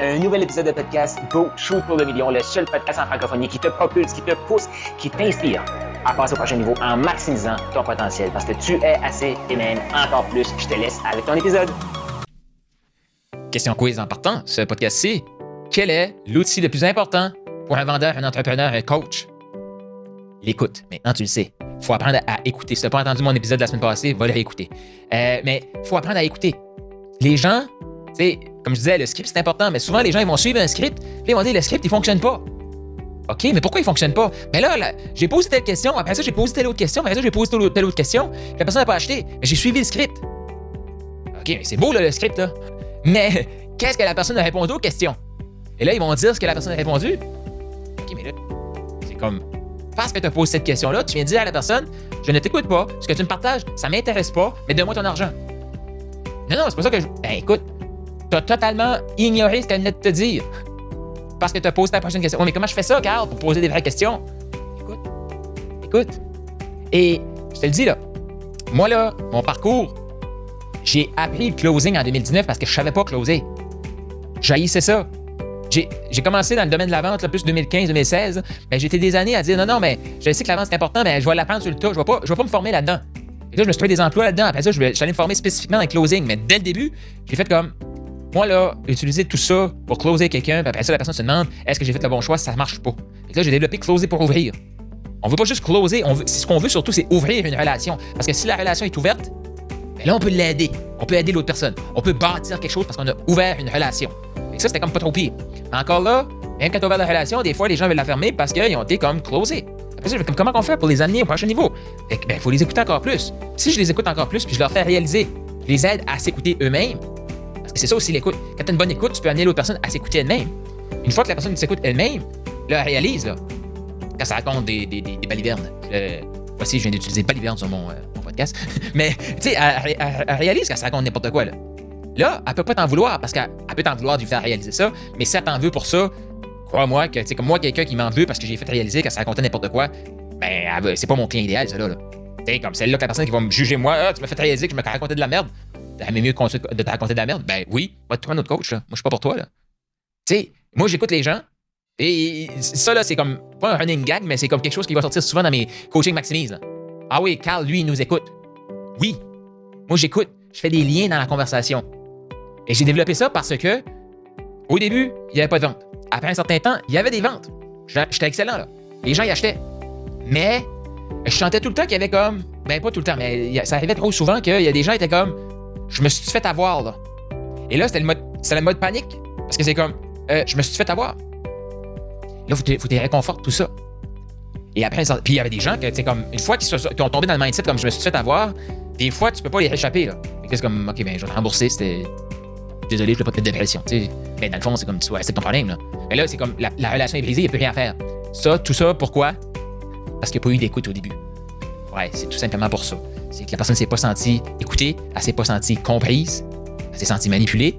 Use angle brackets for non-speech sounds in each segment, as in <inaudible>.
Un nouvel épisode de podcast Go Shoot pour le million, le seul podcast en francophonie qui te propulse, qui te pousse, qui t'inspire à passer au prochain niveau en maximisant ton potentiel parce que tu es assez et même encore plus. Je te laisse avec ton épisode. Question quiz en partant, ce podcast-ci. Quel est l'outil le plus important pour un vendeur, un entrepreneur, un coach? L'écoute. Maintenant, tu le sais. Faut apprendre à écouter. Si tu n'as pas entendu mon épisode de la semaine passée, va le réécouter. Euh, mais faut apprendre à écouter. Les gens, sais, comme je disais, le script, c'est important, mais souvent, les gens, ils vont suivre un script, puis ils vont dire, le script, il fonctionne pas. OK, mais pourquoi il fonctionne pas? Mais là, j'ai posé telle question, après ça, j'ai posé telle autre question, après ça, j'ai posé telle autre, question, la personne n'a pas acheté, mais j'ai suivi le script. OK, mais c'est beau, là, le script. Mais <laughs> qu'est-ce que la personne a répondu aux questions? Et là, ils vont dire ce que la personne a répondu. OK, mais là, c'est comme, parce que tu as posé cette question-là, tu viens dire à la personne, je ne t'écoute pas, ce que tu me partages, ça m'intéresse pas, mais donne-moi ton argent. Non, non, c'est pas ça que je. Ben, écoute, totalement ignoré ce qu'elle venait de te dire. Parce que tu as posé ta prochaine question. Oh, mais comment je fais ça, Carl, pour poser des vraies questions? Écoute. Écoute. Et je te le dis, là. Moi, là, mon parcours, j'ai appris le closing en 2019 parce que je savais pas closer. J'haïssais ça. J'ai commencé dans le domaine de la vente, là, plus 2015-2016, mais j'étais des années à dire non, non, mais je sais que la vente c'est important, mais je vais l'apprendre sur le tas. Je ne vais, pas, je pas me former là-dedans. Là, je me suis trouvé des emplois là-dedans. Après ça, je vais aller me former spécifiquement en closing. Mais dès le début, j'ai fait comme moi, là, utiliser tout ça pour closer quelqu'un, puis après ça, la personne se demande est-ce que j'ai fait le bon choix, ça marche pas? Et là, j'ai développé closer pour ouvrir. On veut pas juste closer, on ce qu'on veut surtout, c'est ouvrir une relation. Parce que si la relation est ouverte, ben là, on peut l'aider. On peut aider l'autre personne. On peut bâtir quelque chose parce qu'on a ouvert une relation. Et ça, c'était comme pas trop pire. Encore là, même quand on ouvert la relation, des fois, les gens veulent la fermer parce qu'ils ont été comme closés. Après ça, comment on fait pour les amener au prochain niveau? il ben, faut les écouter encore plus. Si je les écoute encore plus, puis je leur fais réaliser, je les aide à s'écouter eux-mêmes, c'est ça aussi l'écoute. Quand tu as une bonne écoute, tu peux amener l'autre personne à s'écouter elle-même. Une fois que la personne s'écoute elle-même, là, elle réalise, là, quand ça raconte des, des, balivernes. voici, je viens d'utiliser balivernes sur mon, euh, podcast. <laughs> Mais, tu sais, elle, réalise quand ça raconte n'importe quoi, là. Là, elle peut pas t'en vouloir parce qu'elle peut t'en vouloir lui faire réaliser ça, mais si elle t'en veut pour ça, crois-moi que, tu comme moi, quelqu'un qui m'en veut parce que j'ai fait réaliser que ça racontait n'importe quoi, ben, c'est pas mon client idéal, ça, là. Tu comme celle-là, que la personne qui va me juger, moi, ah, tu m'as fait réaliser que je me racontais de la merde. T'aimes mieux de te raconter de la merde? Ben oui, va te trouver un autre coach, là. Moi, je suis pas pour toi. Tu sais, moi, j'écoute les gens. Et ça, là, c'est comme, pas un running gag, mais c'est comme quelque chose qui va sortir souvent dans mes coaching maximise. Ah oui, Carl, lui, il nous écoute. Oui. Moi, j'écoute. Je fais des liens dans la conversation. Et j'ai développé ça parce que, au début, il n'y avait pas de vente. Après un certain temps, il y avait des ventes. J'étais excellent, là. Les gens y achetaient. Mais, je chantais tout le temps qu'il y avait comme. Ben, pas tout le temps, mais ça arrivait trop souvent qu'il y a des gens qui étaient comme je me suis fait avoir, là. Et là, c'était le mode, le mode panique. Parce que c'est comme, euh, je me suis fait avoir. Là, faut faut réconforter tout ça. Et après, puis il y avait des gens qui, comme, une fois qu'ils ont tombé dans le mindset comme je me suis fait avoir, des fois, tu peux pas les réchapper, là. c'est comme, OK, ben, je vais te rembourser, c'était. Désolé, je vais pas te de dépression. Tu sais, ben, dans le fond, c'est comme, tu c'est ton problème, là. Mais là, c'est comme, la, relation est brisée, il n'y a rien faire. Ça, tout ça, pourquoi? Parce qu'il n'y a pas eu d'écoute au début. Ouais, c'est tout simplement pour ça c'est que la personne ne s'est pas sentie écoutée, elle s'est pas sentie comprise, elle s'est sentie manipulée.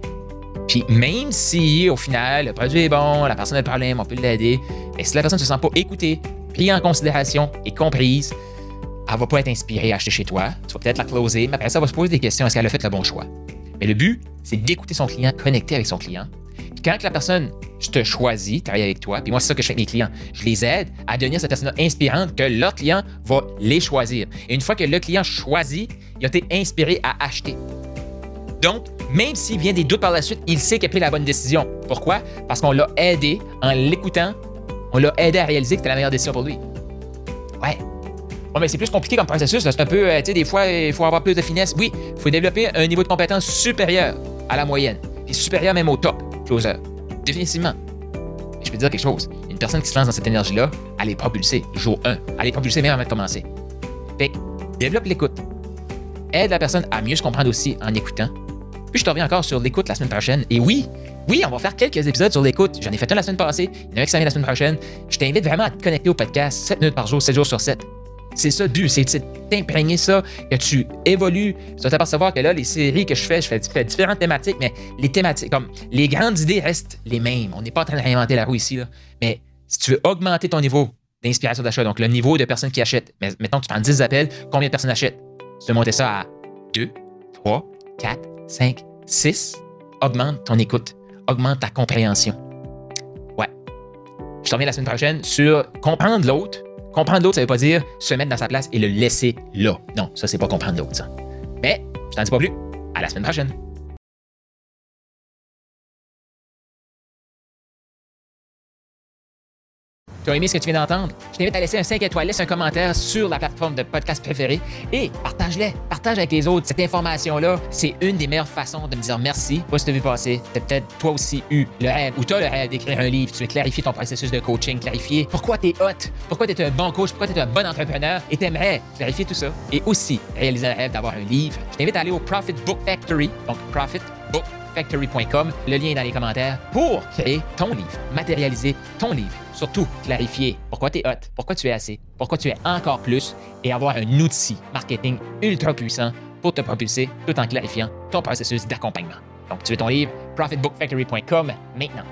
Puis même si au final le produit est bon, la personne a le problème, on peut l'aider, mais si la personne ne se sent pas écoutée, prise en considération et comprise, elle va pas être inspirée à acheter chez toi. Tu vas peut-être la closer, mais après ça, elle va se poser des questions. Est-ce qu'elle a fait le bon choix? Mais le but, c'est d'écouter son client, connecter avec son client. Puis quand la personne je te choisis, travaille avec toi. Puis moi, c'est ça que je fais avec mes clients. Je les aide à devenir cette personne inspirante que leur client va les choisir. Et une fois que le client choisit, il a été inspiré à acheter. Donc, même s'il vient des doutes par la suite, il sait qu'il a pris la bonne décision. Pourquoi? Parce qu'on l'a aidé en l'écoutant, on l'a aidé à réaliser que c'était la meilleure décision pour lui. Ouais. Bon, mais c'est plus compliqué comme processus. C'est un peu, euh, tu sais, des fois, il faut avoir plus de finesse. Oui, il faut développer un niveau de compétence supérieur à la moyenne, et supérieur même au top closer. Définitivement. je peux te dire quelque chose. Une personne qui se lance dans cette énergie-là, elle est propulsée, jour 1. Elle est propulsée même avant de commencer. Fait développe l'écoute. Aide la personne à mieux se comprendre aussi en écoutant. Puis je te reviens encore sur l'écoute la semaine prochaine. Et oui, oui, on va faire quelques épisodes sur l'écoute. J'en ai fait un la semaine passée, il y en a un qui s'en vient la semaine prochaine. Je t'invite vraiment à te connecter au podcast 7 minutes par jour, 7 jours sur 7. C'est ça le but, c'est d'imprégner ça, que tu évolues. Tu vas t'apercevoir que là, les séries que je fais, je fais, différentes thématiques, mais les thématiques, comme les grandes idées restent les mêmes. On n'est pas en train de réinventer la roue ici, là. Mais si tu veux augmenter ton niveau d'inspiration d'achat, donc le niveau de personnes qui achètent, mais mettons que tu prends 10 appels, combien de personnes achètent? Tu veux monter ça à 2, 3, 4, 5, 6, augmente ton écoute augmente ta compréhension. Ouais. Je te reviens la semaine prochaine sur comprendre l'autre. Comprendre l'autre, ça veut pas dire se mettre dans sa place et le laisser là. Non, ça, c'est pas comprendre l'autre. Mais, je t'en dis pas plus. À la semaine prochaine. Tu as aimé ce que tu viens d'entendre? Je t'invite à laisser un 5 étoiles, laisse un commentaire sur la plateforme de podcast préférée et partage-les. Partage avec les autres. Cette information-là, c'est une des meilleures façons de me dire merci. Moi, si tu as vu passer, tu peut-être toi aussi eu le rêve ou tu as le rêve d'écrire un livre. Tu veux clarifier ton processus de coaching, clarifier pourquoi tu es hot, pourquoi tu es un bon coach, pourquoi tu es un bon entrepreneur et tu aimerais clarifier tout ça. Et aussi réaliser un rêve d'avoir un livre. Je t'invite à aller au Profit Book Factory, donc Profit Book factory.com. Le lien est dans les commentaires pour créer ton livre, matérialiser ton livre. Surtout, clarifier pourquoi tu es hot, pourquoi tu es assez, pourquoi tu es encore plus et avoir un outil marketing ultra puissant pour te propulser tout en clarifiant ton processus d'accompagnement. Donc, tu veux ton livre, profitbookfactory.com maintenant.